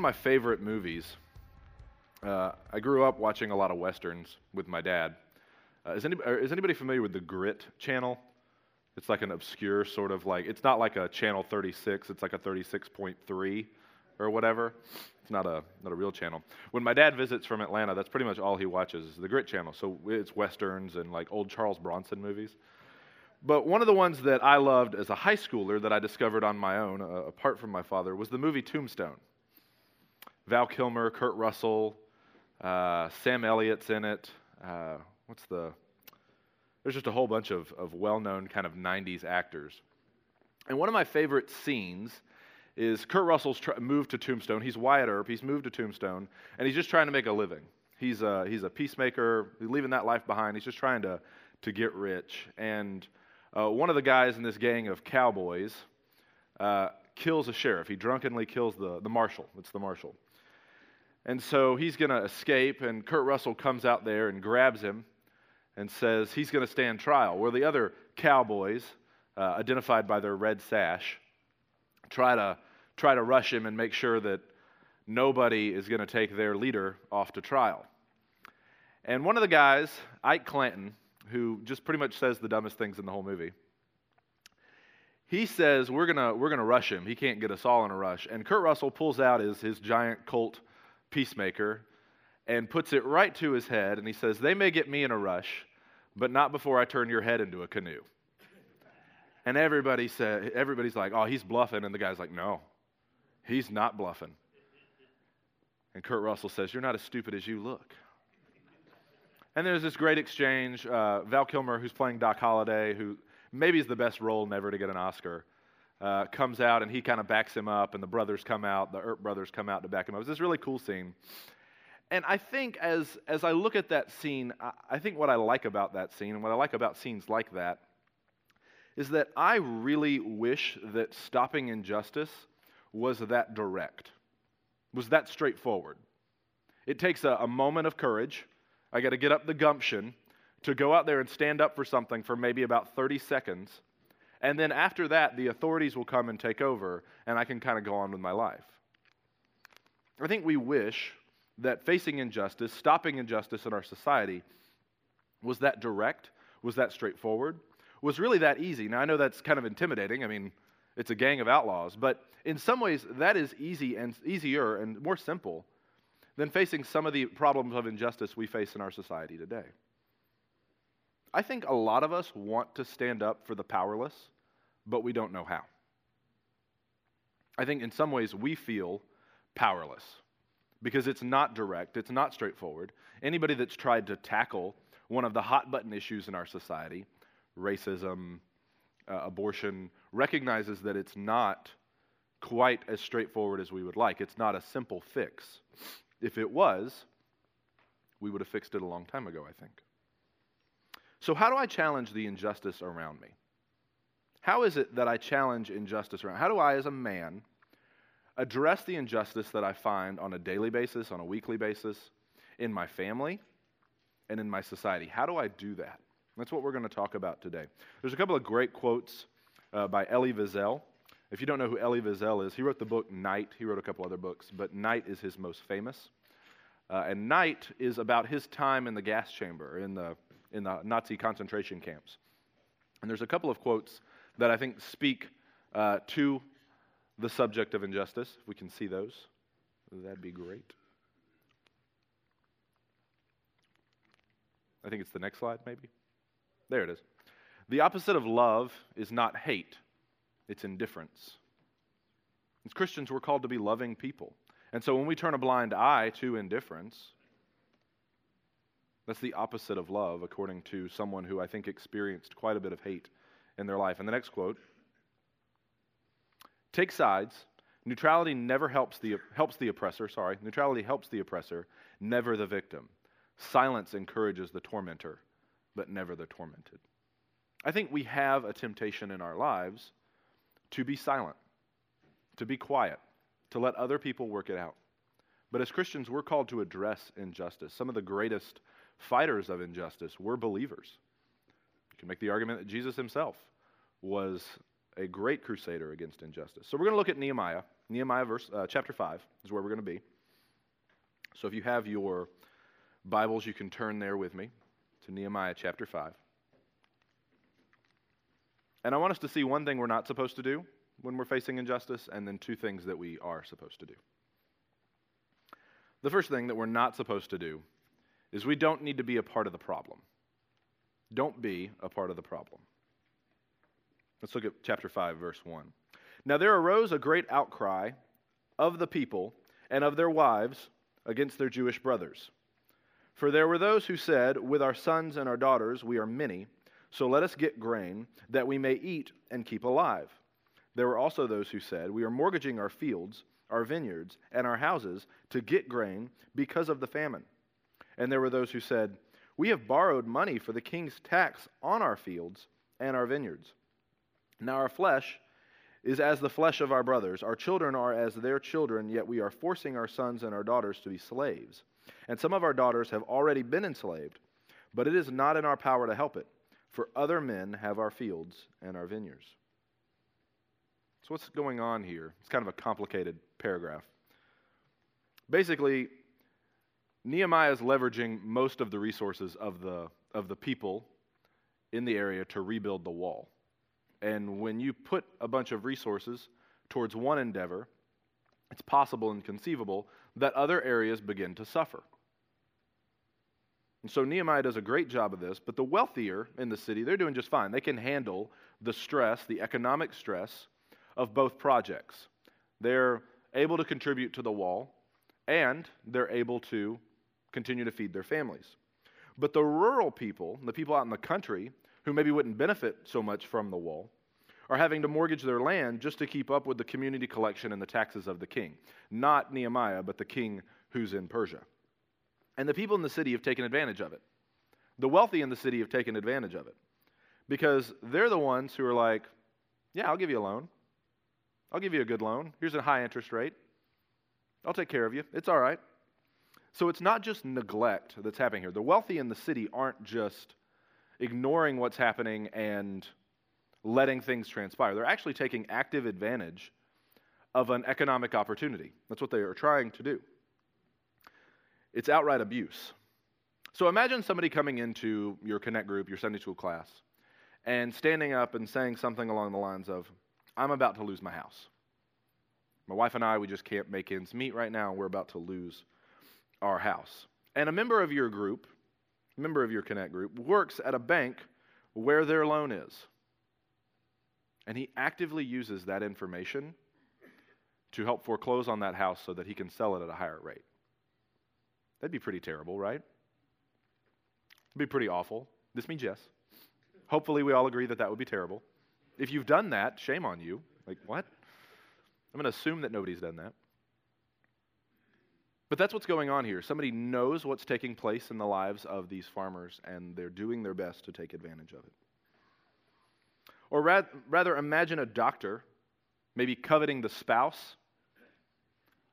my favorite movies. Uh, I grew up watching a lot of westerns with my dad. Uh, is, anybody, is anybody familiar with the Grit channel? It's like an obscure sort of like, it's not like a channel 36, it's like a 36.3 or whatever. It's not a, not a real channel. When my dad visits from Atlanta, that's pretty much all he watches is the Grit channel. So it's westerns and like old Charles Bronson movies. But one of the ones that I loved as a high schooler that I discovered on my own, uh, apart from my father, was the movie Tombstone. Val Kilmer, Kurt Russell, uh, Sam Elliott's in it. Uh, what's the? There's just a whole bunch of, of well-known kind of '90s actors. And one of my favorite scenes is Kurt Russell's tr- moved to Tombstone. He's Wyatt Earp. He's moved to Tombstone, and he's just trying to make a living. He's a, he's a peacemaker. He's leaving that life behind. He's just trying to, to get rich. And uh, one of the guys in this gang of cowboys uh, kills a sheriff. He drunkenly kills the, the marshal. It's the marshal. And so he's going to escape, and Kurt Russell comes out there and grabs him and says he's going to stand trial. Where the other cowboys, uh, identified by their red sash, try to, try to rush him and make sure that nobody is going to take their leader off to trial. And one of the guys, Ike Clanton, who just pretty much says the dumbest things in the whole movie, he says, We're going we're going to rush him. He can't get us all in a rush. And Kurt Russell pulls out his, his giant Colt peacemaker and puts it right to his head. And he says, They may get me in a rush, but not before I turn your head into a canoe. And everybody said, everybody's like, oh, he's bluffing. And the guy's like, no, he's not bluffing. And Kurt Russell says, You're not as stupid as you look. And there's this great exchange. Uh, Val Kilmer, who's playing Doc Holliday, who maybe is the best role never to get an Oscar, uh, comes out and he kind of backs him up, and the brothers come out, the Earp brothers come out to back him up. It's this really cool scene. And I think as, as I look at that scene, I, I think what I like about that scene and what I like about scenes like that is that I really wish that stopping injustice was that direct, was that straightforward. It takes a, a moment of courage. I got to get up the gumption to go out there and stand up for something for maybe about 30 seconds. And then after that, the authorities will come and take over, and I can kind of go on with my life. I think we wish that facing injustice, stopping injustice in our society, was that direct, was that straightforward, was really that easy. Now, I know that's kind of intimidating. I mean, it's a gang of outlaws, but in some ways, that is easy and easier and more simple than facing some of the problems of injustice we face in our society today. I think a lot of us want to stand up for the powerless, but we don't know how. I think in some ways we feel powerless because it's not direct, it's not straightforward. Anybody that's tried to tackle one of the hot button issues in our society racism, uh, abortion, recognizes that it's not quite as straightforward as we would like. It's not a simple fix. If it was, we would have fixed it a long time ago, I think. So, how do I challenge the injustice around me? How is it that I challenge injustice around? How do I, as a man, address the injustice that I find on a daily basis, on a weekly basis, in my family, and in my society? How do I do that? That's what we're going to talk about today. There's a couple of great quotes uh, by Elie Wiesel. If you don't know who Elie Wiesel is, he wrote the book Night. He wrote a couple other books, but Night is his most famous. Uh, and Night is about his time in the gas chamber, in the, in the Nazi concentration camps. And there's a couple of quotes that I think speak uh, to the subject of injustice. If we can see those, that'd be great. I think it's the next slide, maybe. There it is. The opposite of love is not hate, it's indifference. As Christians, we're called to be loving people. And so when we turn a blind eye to indifference, that's the opposite of love, according to someone who I think experienced quite a bit of hate in their life. And the next quote Take sides. Neutrality never helps the, helps the oppressor, sorry. Neutrality helps the oppressor, never the victim. Silence encourages the tormentor but never the tormented. I think we have a temptation in our lives to be silent, to be quiet, to let other people work it out. But as Christians, we're called to address injustice. Some of the greatest fighters of injustice were believers. You can make the argument that Jesus himself was a great crusader against injustice. So we're going to look at Nehemiah Nehemiah verse, uh, chapter 5 is where we're going to be. So if you have your Bibles, you can turn there with me to Nehemiah chapter 5. And I want us to see one thing we're not supposed to do when we're facing injustice, and then two things that we are supposed to do. The first thing that we're not supposed to do is we don't need to be a part of the problem. Don't be a part of the problem. Let's look at chapter 5, verse 1. Now there arose a great outcry of the people and of their wives against their Jewish brothers. For there were those who said, With our sons and our daughters we are many, so let us get grain, that we may eat and keep alive. There were also those who said, We are mortgaging our fields, our vineyards, and our houses to get grain because of the famine. And there were those who said, We have borrowed money for the king's tax on our fields and our vineyards. Now our flesh is as the flesh of our brothers, our children are as their children, yet we are forcing our sons and our daughters to be slaves. And some of our daughters have already been enslaved, but it is not in our power to help it, for other men have our fields and our vineyards. So, what's going on here? It's kind of a complicated paragraph. Basically, Nehemiah is leveraging most of the resources of the, of the people in the area to rebuild the wall. And when you put a bunch of resources towards one endeavor, it's possible and conceivable that other areas begin to suffer. And so Nehemiah does a great job of this, but the wealthier in the city, they're doing just fine. They can handle the stress, the economic stress of both projects. They're able to contribute to the wall, and they're able to continue to feed their families. But the rural people, the people out in the country, who maybe wouldn't benefit so much from the wall, are having to mortgage their land just to keep up with the community collection and the taxes of the king. Not Nehemiah, but the king who's in Persia. And the people in the city have taken advantage of it. The wealthy in the city have taken advantage of it because they're the ones who are like, yeah, I'll give you a loan. I'll give you a good loan. Here's a high interest rate. I'll take care of you. It's all right. So it's not just neglect that's happening here. The wealthy in the city aren't just ignoring what's happening and letting things transpire. They're actually taking active advantage of an economic opportunity. That's what they are trying to do. It's outright abuse. So imagine somebody coming into your Connect group, your Sunday school class, and standing up and saying something along the lines of, I'm about to lose my house. My wife and I, we just can't make ends meet right now, we're about to lose our house. And a member of your group, member of your Connect group, works at a bank where their loan is. And he actively uses that information to help foreclose on that house so that he can sell it at a higher rate. That'd be pretty terrible, right? It'd be pretty awful. This means yes. Hopefully, we all agree that that would be terrible. If you've done that, shame on you. Like, what? I'm going to assume that nobody's done that. But that's what's going on here. Somebody knows what's taking place in the lives of these farmers, and they're doing their best to take advantage of it. Or rad- rather, imagine a doctor maybe coveting the spouse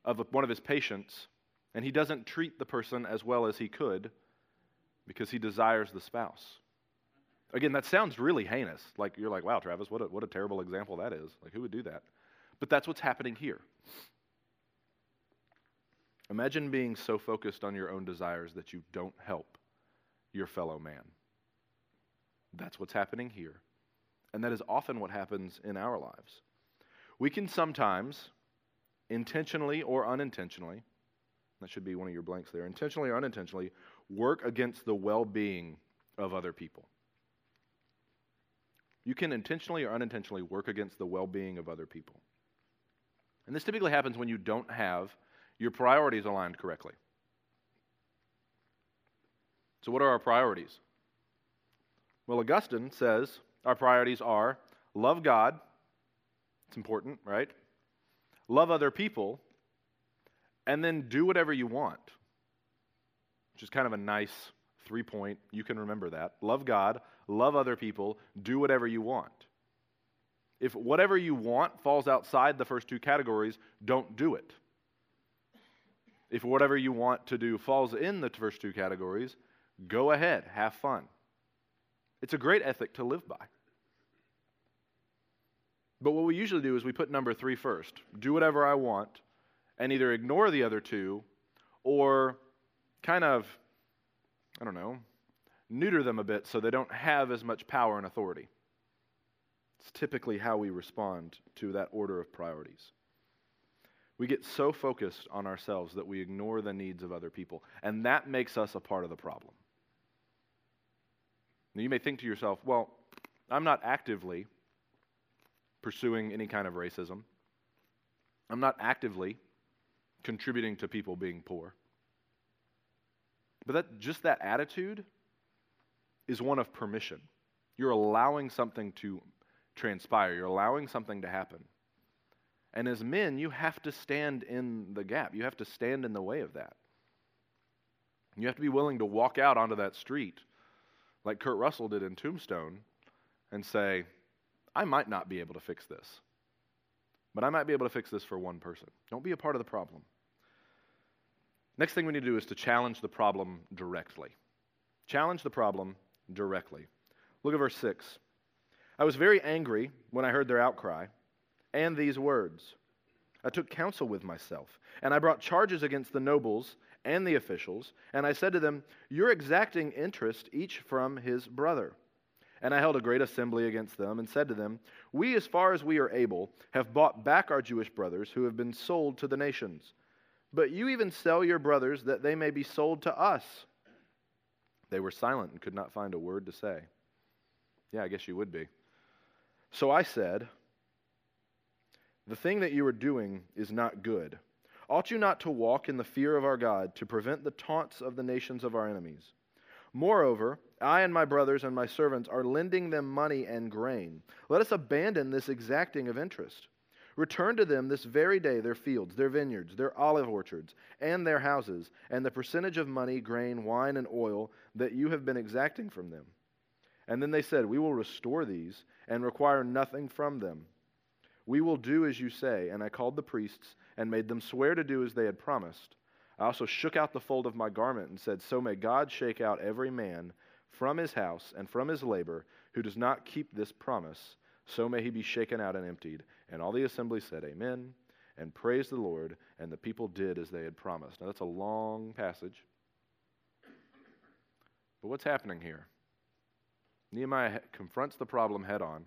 of one of his patients, and he doesn't treat the person as well as he could because he desires the spouse. Again, that sounds really heinous. Like you're like, wow, Travis, what a, what a terrible example that is. Like, who would do that? But that's what's happening here. Imagine being so focused on your own desires that you don't help your fellow man. That's what's happening here. And that is often what happens in our lives. We can sometimes, intentionally or unintentionally, that should be one of your blanks there, intentionally or unintentionally, work against the well being of other people. You can intentionally or unintentionally work against the well being of other people. And this typically happens when you don't have your priorities aligned correctly. So, what are our priorities? Well, Augustine says our priorities are love God, it's important, right? Love other people, and then do whatever you want, which is kind of a nice three point. You can remember that. Love God, love other people, do whatever you want. If whatever you want falls outside the first two categories, don't do it. If whatever you want to do falls in the first two categories, go ahead, have fun. It's a great ethic to live by. But what we usually do is we put number three first do whatever I want, and either ignore the other two or kind of, I don't know, neuter them a bit so they don't have as much power and authority. It's typically how we respond to that order of priorities. We get so focused on ourselves that we ignore the needs of other people, and that makes us a part of the problem. Now, you may think to yourself, well, I'm not actively pursuing any kind of racism. I'm not actively contributing to people being poor. But that, just that attitude is one of permission. You're allowing something to transpire, you're allowing something to happen. And as men, you have to stand in the gap, you have to stand in the way of that. You have to be willing to walk out onto that street like Kurt Russell did in Tombstone and say, I might not be able to fix this, but I might be able to fix this for one person. Don't be a part of the problem. Next thing we need to do is to challenge the problem directly. Challenge the problem directly. Look at verse 6. I was very angry when I heard their outcry and these words. I took counsel with myself, and I brought charges against the nobles and the officials, and I said to them, You're exacting interest each from his brother. And I held a great assembly against them and said to them, We, as far as we are able, have bought back our Jewish brothers who have been sold to the nations. But you even sell your brothers that they may be sold to us. They were silent and could not find a word to say. Yeah, I guess you would be. So I said, The thing that you are doing is not good. Ought you not to walk in the fear of our God to prevent the taunts of the nations of our enemies? Moreover, I and my brothers and my servants are lending them money and grain. Let us abandon this exacting of interest. Return to them this very day their fields, their vineyards, their olive orchards, and their houses, and the percentage of money, grain, wine, and oil that you have been exacting from them. And then they said, We will restore these and require nothing from them. We will do as you say. And I called the priests and made them swear to do as they had promised. I also shook out the fold of my garment and said, So may God shake out every man from his house and from his labor who does not keep this promise so may he be shaken out and emptied. And all the assembly said, Amen, and praised the Lord. And the people did as they had promised. Now, that's a long passage. But what's happening here? Nehemiah confronts the problem head on,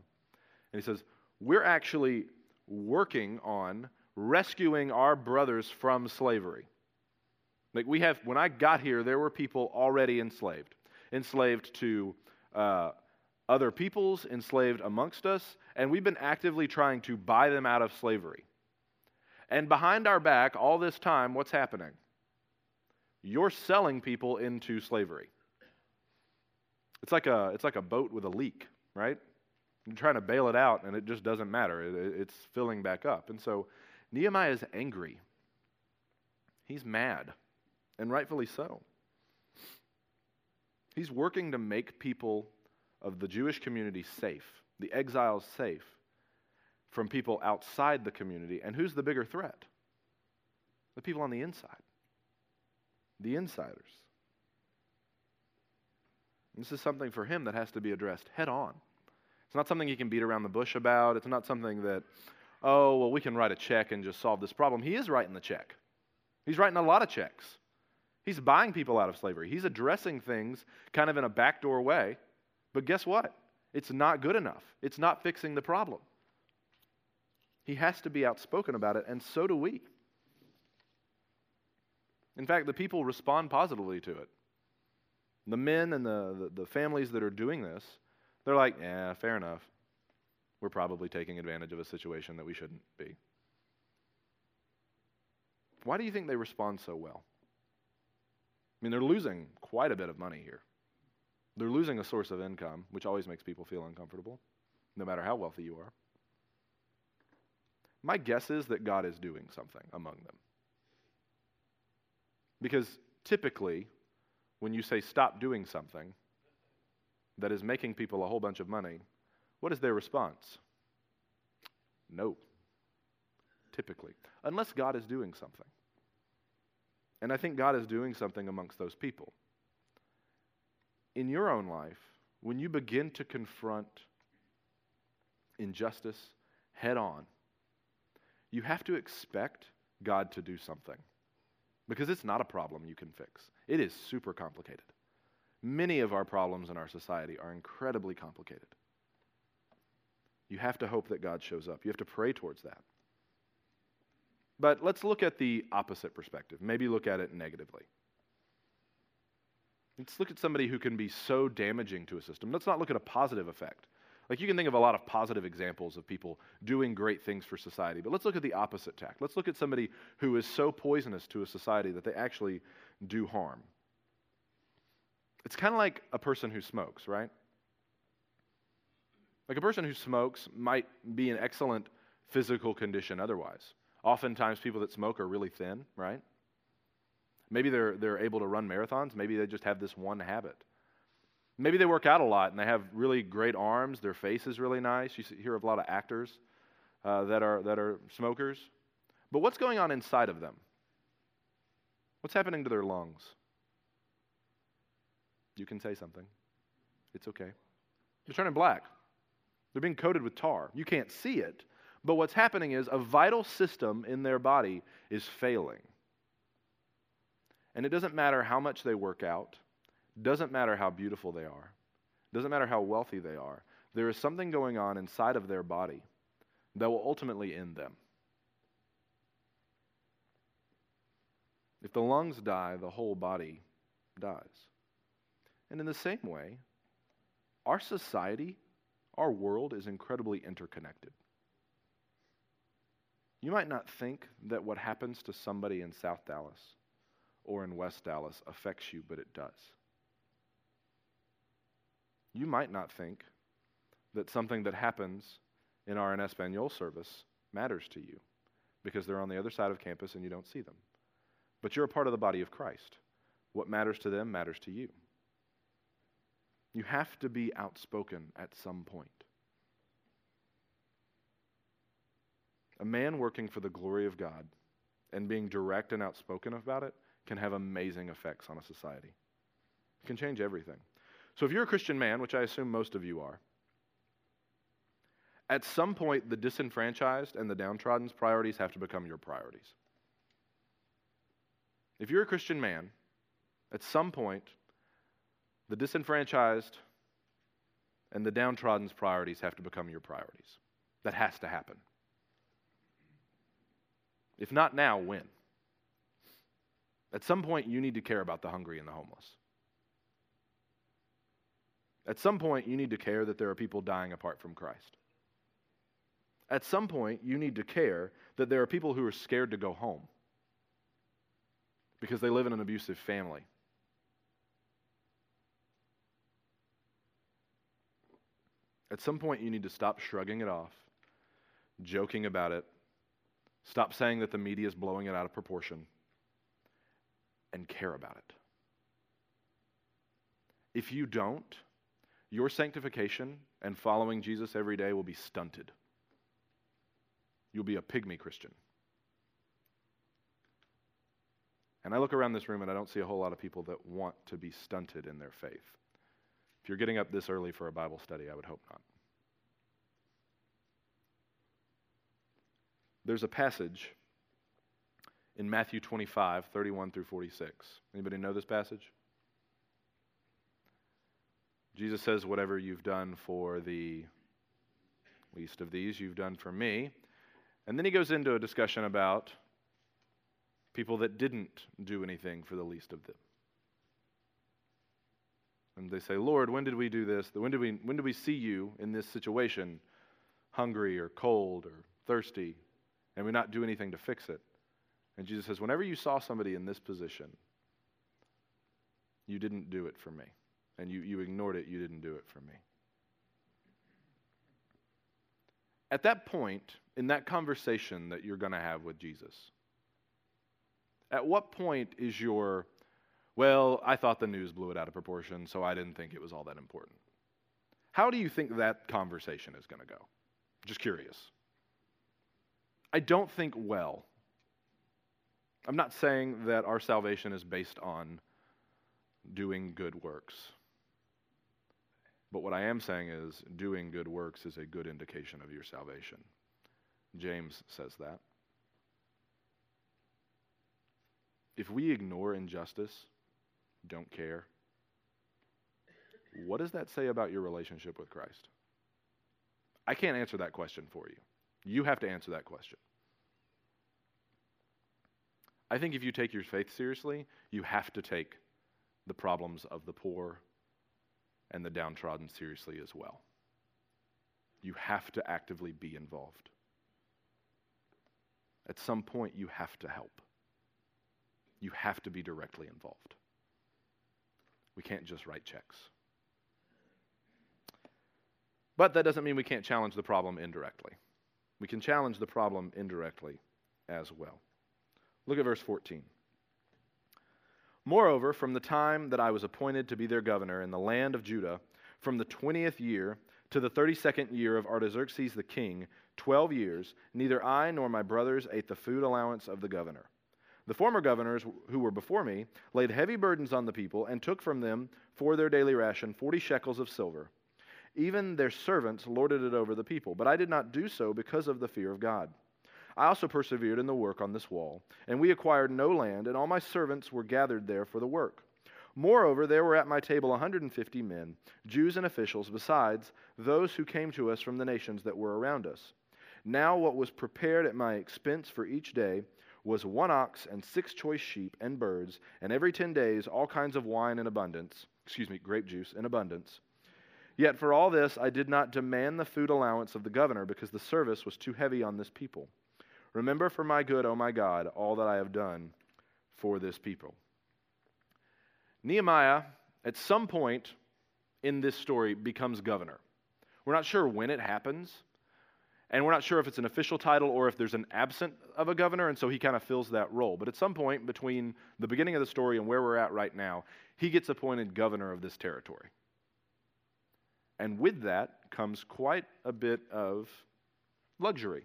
and he says, We're actually working on rescuing our brothers from slavery. Like we have, when I got here, there were people already enslaved, enslaved to uh, other peoples enslaved amongst us, and we've been actively trying to buy them out of slavery. And behind our back, all this time, what's happening? You're selling people into slavery. It's like a, it's like a boat with a leak, right? Trying to bail it out, and it just doesn't matter. It, it's filling back up. And so Nehemiah is angry. He's mad, and rightfully so. He's working to make people of the Jewish community safe, the exiles safe from people outside the community. And who's the bigger threat? The people on the inside, the insiders. This is something for him that has to be addressed head on. It's not something he can beat around the bush about. It's not something that, oh, well, we can write a check and just solve this problem. He is writing the check. He's writing a lot of checks. He's buying people out of slavery. He's addressing things kind of in a backdoor way but guess what? It's not good enough. It's not fixing the problem. He has to be outspoken about it, and so do we. In fact, the people respond positively to it. The men and the, the, the families that are doing this, they're like, yeah, fair enough. We're probably taking advantage of a situation that we shouldn't be. Why do you think they respond so well? I mean, they're losing quite a bit of money here. They're losing a source of income, which always makes people feel uncomfortable, no matter how wealthy you are. My guess is that God is doing something among them. Because typically, when you say stop doing something that is making people a whole bunch of money, what is their response? No. Typically. Unless God is doing something. And I think God is doing something amongst those people in your own life, when you begin to confront injustice, head on, you have to expect God to do something because it's not a problem you can fix. It is super complicated. Many of our problems in our society are incredibly complicated. You have to hope that God shows up. You have to pray towards that. But let's look at the opposite perspective. Maybe look at it negatively. Let's look at somebody who can be so damaging to a system. Let's not look at a positive effect. Like you can think of a lot of positive examples of people doing great things for society, but let's look at the opposite tack. Let's look at somebody who is so poisonous to a society that they actually do harm. It's kind of like a person who smokes, right? Like a person who smokes might be in excellent physical condition otherwise. Oftentimes, people that smoke are really thin, right? Maybe they're, they're able to run marathons. Maybe they just have this one habit. Maybe they work out a lot and they have really great arms. Their face is really nice. You hear of a lot of actors uh, that, are, that are smokers. But what's going on inside of them? What's happening to their lungs? You can say something. It's okay. They're turning black. They're being coated with tar. You can't see it, but what's happening is a vital system in their body is failing. And it doesn't matter how much they work out, doesn't matter how beautiful they are, doesn't matter how wealthy they are. There is something going on inside of their body that will ultimately end them. If the lungs die, the whole body dies. And in the same way, our society, our world is incredibly interconnected. You might not think that what happens to somebody in South Dallas or in West Dallas affects you, but it does. You might not think that something that happens in our en Espanol service matters to you because they're on the other side of campus and you don't see them. But you're a part of the body of Christ. What matters to them matters to you. You have to be outspoken at some point. A man working for the glory of God and being direct and outspoken about it can have amazing effects on a society. It can change everything. So, if you're a Christian man, which I assume most of you are, at some point the disenfranchised and the downtrodden's priorities have to become your priorities. If you're a Christian man, at some point the disenfranchised and the downtrodden's priorities have to become your priorities. That has to happen. If not now, when? At some point, you need to care about the hungry and the homeless. At some point, you need to care that there are people dying apart from Christ. At some point, you need to care that there are people who are scared to go home because they live in an abusive family. At some point, you need to stop shrugging it off, joking about it, stop saying that the media is blowing it out of proportion, and care about it. If you don't, your sanctification and following Jesus every day will be stunted. You'll be a pygmy Christian. And I look around this room and I don't see a whole lot of people that want to be stunted in their faith. If you're getting up this early for a Bible study, I would hope not. There's a passage in Matthew 25, 31 through 46. Anybody know this passage? Jesus says, Whatever you've done for the least of these, you've done for me. And then he goes into a discussion about people that didn't do anything for the least of them. And they say, Lord, when did we do this? When did we, when did we see you in this situation, hungry or cold or thirsty, and we not do anything to fix it? And Jesus says, whenever you saw somebody in this position, you didn't do it for me. And you, you ignored it, you didn't do it for me. At that point, in that conversation that you're going to have with Jesus, at what point is your well, I thought the news blew it out of proportion, so I didn't think it was all that important. How do you think that conversation is going to go? Just curious. I don't think well. I'm not saying that our salvation is based on doing good works. But what I am saying is doing good works is a good indication of your salvation. James says that. If we ignore injustice, don't care, what does that say about your relationship with Christ? I can't answer that question for you. You have to answer that question. I think if you take your faith seriously, you have to take the problems of the poor and the downtrodden seriously as well. You have to actively be involved. At some point, you have to help. You have to be directly involved. We can't just write checks. But that doesn't mean we can't challenge the problem indirectly. We can challenge the problem indirectly as well. Look at verse 14. Moreover, from the time that I was appointed to be their governor in the land of Judah, from the twentieth year to the thirty second year of Artaxerxes the king, twelve years, neither I nor my brothers ate the food allowance of the governor. The former governors who were before me laid heavy burdens on the people and took from them for their daily ration forty shekels of silver. Even their servants lorded it over the people, but I did not do so because of the fear of God. I also persevered in the work on this wall, and we acquired no land, and all my servants were gathered there for the work. Moreover, there were at my table 150 men, Jews and officials, besides those who came to us from the nations that were around us. Now, what was prepared at my expense for each day was one ox and six choice sheep and birds, and every ten days all kinds of wine in abundance, excuse me, grape juice in abundance. Yet for all this I did not demand the food allowance of the governor, because the service was too heavy on this people. Remember for my good, O my God, all that I have done for this people. Nehemiah, at some point in this story, becomes governor. We're not sure when it happens, and we're not sure if it's an official title or if there's an absent of a governor, and so he kind of fills that role. But at some point between the beginning of the story and where we're at right now, he gets appointed governor of this territory. And with that comes quite a bit of luxury.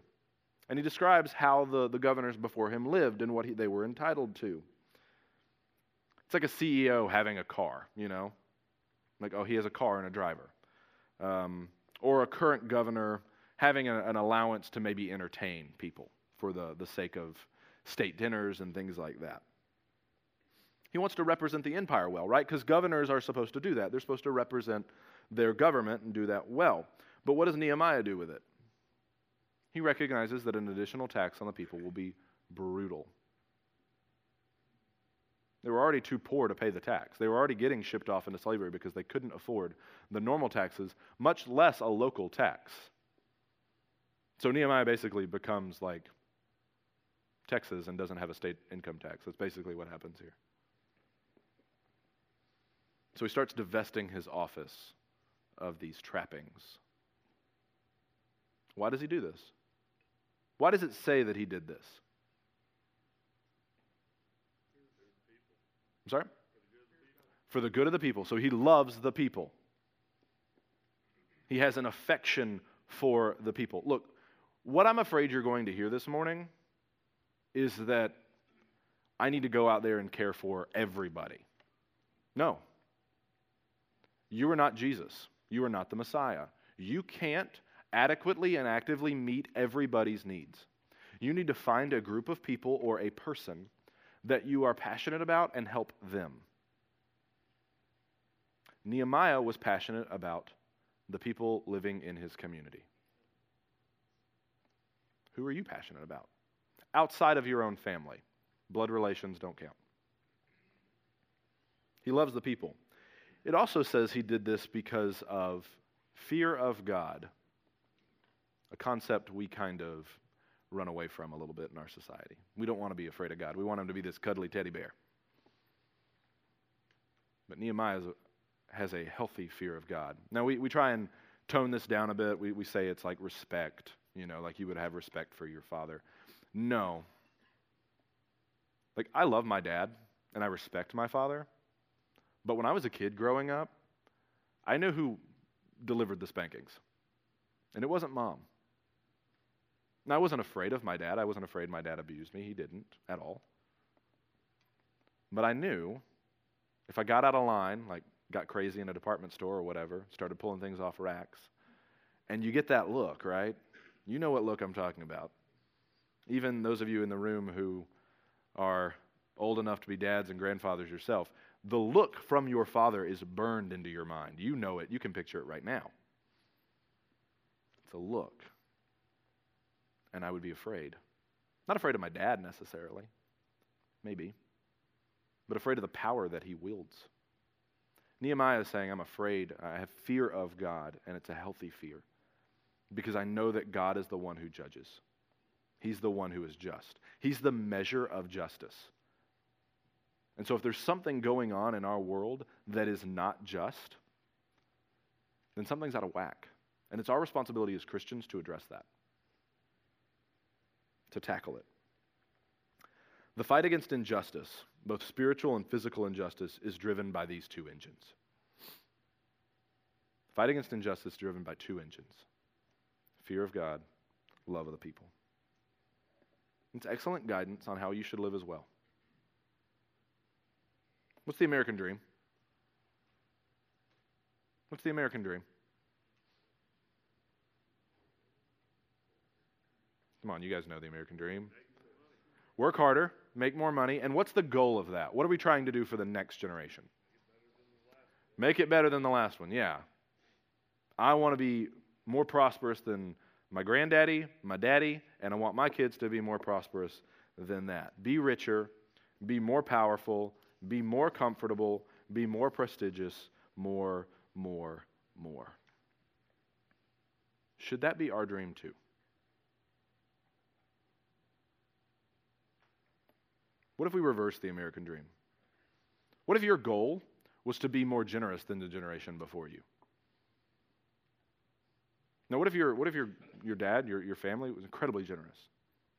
And he describes how the, the governors before him lived and what he, they were entitled to. It's like a CEO having a car, you know? Like, oh, he has a car and a driver. Um, or a current governor having a, an allowance to maybe entertain people for the, the sake of state dinners and things like that. He wants to represent the empire well, right? Because governors are supposed to do that. They're supposed to represent their government and do that well. But what does Nehemiah do with it? He recognizes that an additional tax on the people will be brutal. They were already too poor to pay the tax. They were already getting shipped off into slavery because they couldn't afford the normal taxes, much less a local tax. So Nehemiah basically becomes like Texas and doesn't have a state income tax. That's basically what happens here. So he starts divesting his office of these trappings. Why does he do this? Why does it say that he did this? I'm sorry? For the good of the people. So he loves the people. He has an affection for the people. Look, what I'm afraid you're going to hear this morning is that I need to go out there and care for everybody. No. You are not Jesus. You are not the Messiah. You can't adequately and actively meet everybody's needs. You need to find a group of people or a person that you are passionate about and help them. Nehemiah was passionate about the people living in his community. Who are you passionate about? Outside of your own family, blood relations don't count. He loves the people. It also says he did this because of fear of God a concept we kind of run away from a little bit in our society. We don't want to be afraid of God. We want him to be this cuddly teddy bear. But Nehemiah has a healthy fear of God. Now, we, we try and tone this down a bit. We, we say it's like respect, you know, like you would have respect for your father. No. Like, I love my dad and I respect my father. But when I was a kid growing up, I knew who delivered the spankings. And it wasn't mom. Now, I wasn't afraid of my dad. I wasn't afraid my dad abused me. He didn't at all. But I knew if I got out of line, like got crazy in a department store or whatever, started pulling things off racks, and you get that look, right? You know what look I'm talking about. Even those of you in the room who are old enough to be dads and grandfathers yourself, the look from your father is burned into your mind. You know it. You can picture it right now. It's a look. And I would be afraid. Not afraid of my dad necessarily, maybe, but afraid of the power that he wields. Nehemiah is saying, I'm afraid. I have fear of God, and it's a healthy fear because I know that God is the one who judges. He's the one who is just, He's the measure of justice. And so, if there's something going on in our world that is not just, then something's out of whack. And it's our responsibility as Christians to address that, to tackle it. The fight against injustice, both spiritual and physical injustice, is driven by these two engines. Fight against injustice driven by two engines fear of God, love of the people. It's excellent guidance on how you should live as well. What's the American dream? What's the American dream? Come on, you guys know the American dream. Work harder, make more money, and what's the goal of that? What are we trying to do for the next generation? Make it better than the last one, yeah. I want to be more prosperous than my granddaddy, my daddy, and I want my kids to be more prosperous than that. Be richer, be more powerful, be more comfortable, be more prestigious, more, more, more. Should that be our dream too? What if we reverse the American dream? What if your goal was to be more generous than the generation before you? Now, what if, your, what if your, your dad, your, your family, was incredibly generous?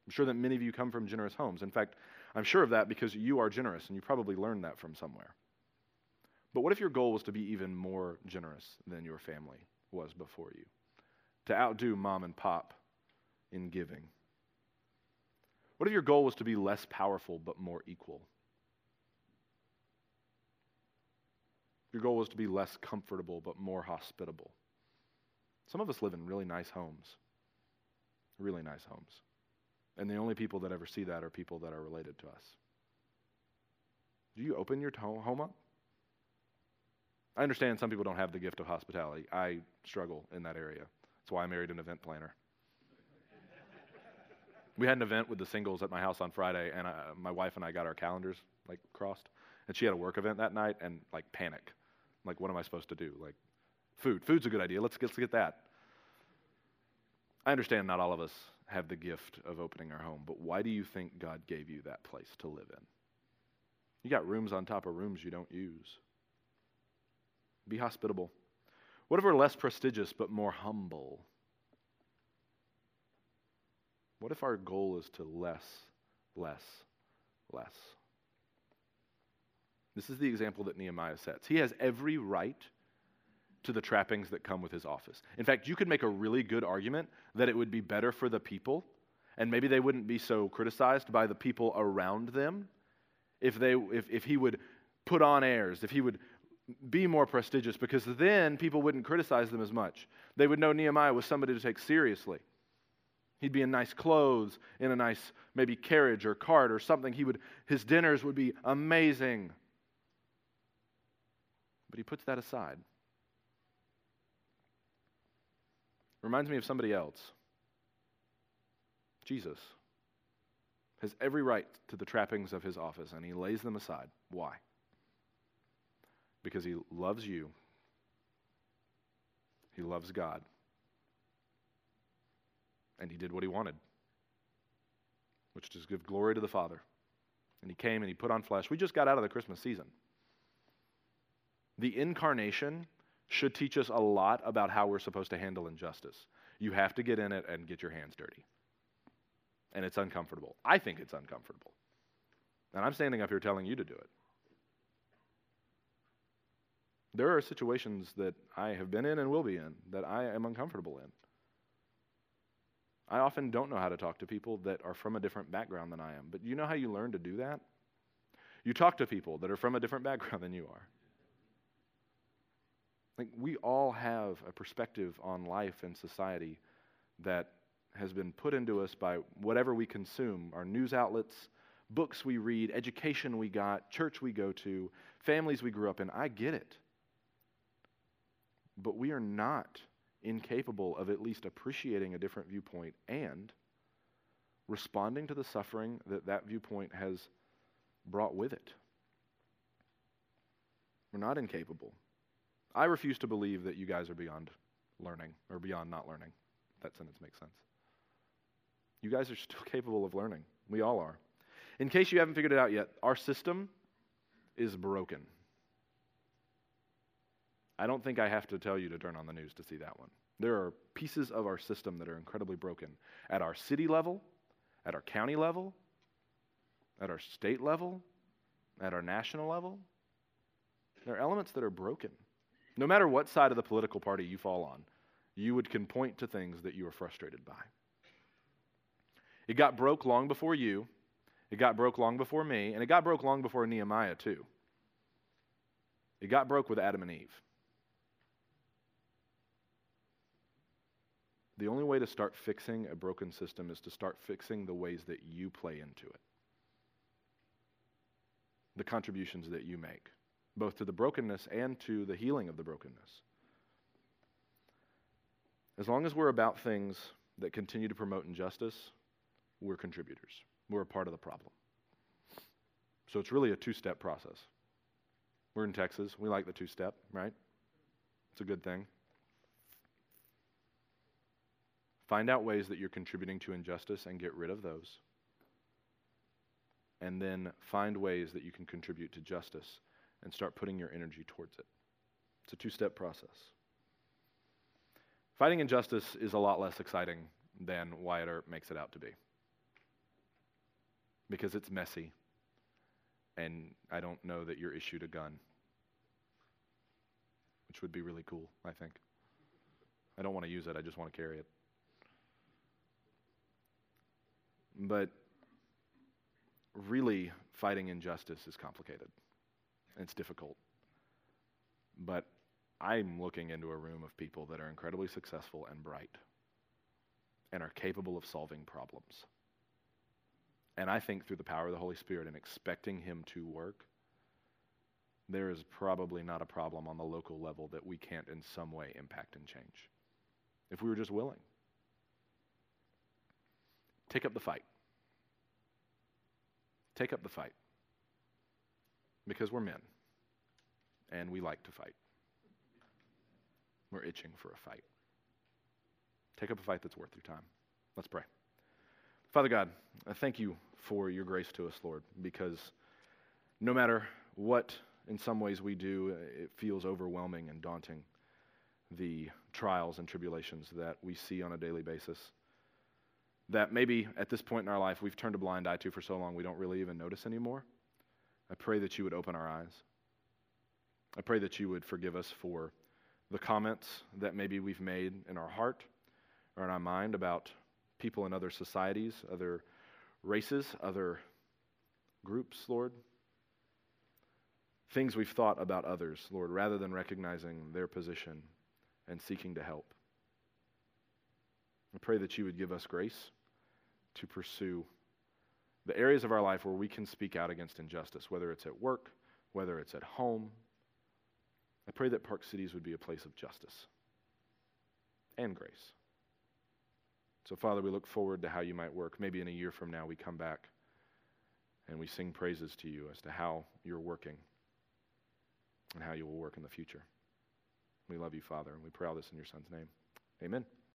I'm sure that many of you come from generous homes. In fact, I'm sure of that because you are generous and you probably learned that from somewhere. But what if your goal was to be even more generous than your family was before you? To outdo mom and pop in giving? What if your goal was to be less powerful but more equal? Your goal was to be less comfortable but more hospitable. Some of us live in really nice homes, really nice homes. And the only people that ever see that are people that are related to us. Do you open your home up? I understand some people don't have the gift of hospitality. I struggle in that area. That's why I married an event planner. we had an event with the singles at my house on Friday, and I, my wife and I got our calendars like crossed. And she had a work event that night, and like panic. Like, what am I supposed to do? Like, food. Food's a good idea. Let's get, let's get that. I understand not all of us have the gift of opening our home, but why do you think God gave you that place to live in? You got rooms on top of rooms you don't use. Be hospitable. What if we're less prestigious but more humble? What if our goal is to less, less, less? This is the example that Nehemiah sets. He has every right to the trappings that come with his office. In fact, you could make a really good argument that it would be better for the people, and maybe they wouldn't be so criticized by the people around them if, they, if, if he would put on airs, if he would be more prestigious, because then people wouldn't criticize them as much. They would know Nehemiah was somebody to take seriously. He'd be in nice clothes, in a nice maybe carriage or cart or something. He would, his dinners would be amazing. But he puts that aside. Reminds me of somebody else. Jesus has every right to the trappings of his office, and he lays them aside. Why? Because he loves you, he loves God, and he did what he wanted, which is give glory to the Father. And he came and he put on flesh. We just got out of the Christmas season. The incarnation should teach us a lot about how we're supposed to handle injustice. You have to get in it and get your hands dirty. And it's uncomfortable. I think it's uncomfortable. And I'm standing up here telling you to do it. There are situations that I have been in and will be in that I am uncomfortable in. I often don't know how to talk to people that are from a different background than I am. But you know how you learn to do that? You talk to people that are from a different background than you are. Like we all have a perspective on life and society that has been put into us by whatever we consume our news outlets, books we read, education we got, church we go to, families we grew up in. I get it. But we are not incapable of at least appreciating a different viewpoint and responding to the suffering that that viewpoint has brought with it. We're not incapable. I refuse to believe that you guys are beyond learning or beyond not learning. That sentence makes sense. You guys are still capable of learning. We all are. In case you haven't figured it out yet, our system is broken. I don't think I have to tell you to turn on the news to see that one. There are pieces of our system that are incredibly broken at our city level, at our county level, at our state level, at our national level. There are elements that are broken. No matter what side of the political party you fall on, you would can point to things that you are frustrated by. It got broke long before you, it got broke long before me, and it got broke long before Nehemiah, too. It got broke with Adam and Eve. The only way to start fixing a broken system is to start fixing the ways that you play into it, the contributions that you make, both to the brokenness and to the healing of the brokenness. As long as we're about things that continue to promote injustice, we're contributors. We're a part of the problem. So it's really a two step process. We're in Texas. We like the two step, right? It's a good thing. Find out ways that you're contributing to injustice and get rid of those. And then find ways that you can contribute to justice and start putting your energy towards it. It's a two step process. Fighting injustice is a lot less exciting than Wyatt Earp makes it out to be because it's messy, and I don't know that you're issued a gun, which would be really cool, I think. I don't want to use it, I just want to carry it. But really, fighting injustice is complicated. It's difficult. But I'm looking into a room of people that are incredibly successful and bright and are capable of solving problems. And I think through the power of the Holy Spirit and expecting Him to work, there is probably not a problem on the local level that we can't in some way impact and change if we were just willing. Take up the fight. Take up the fight. Because we're men and we like to fight. We're itching for a fight. Take up a fight that's worth your time. Let's pray. Father God, I thank you for your grace to us, Lord, because no matter what in some ways we do, it feels overwhelming and daunting, the trials and tribulations that we see on a daily basis. That maybe at this point in our life we've turned a blind eye to for so long we don't really even notice anymore. I pray that you would open our eyes. I pray that you would forgive us for the comments that maybe we've made in our heart or in our mind about people in other societies, other races, other groups, Lord. Things we've thought about others, Lord, rather than recognizing their position and seeking to help. I pray that you would give us grace to pursue the areas of our life where we can speak out against injustice, whether it's at work, whether it's at home, I pray that Park Cities would be a place of justice and grace. So, Father, we look forward to how you might work. Maybe in a year from now, we come back and we sing praises to you as to how you're working and how you will work in the future. We love you, Father, and we pray all this in your Son's name. Amen.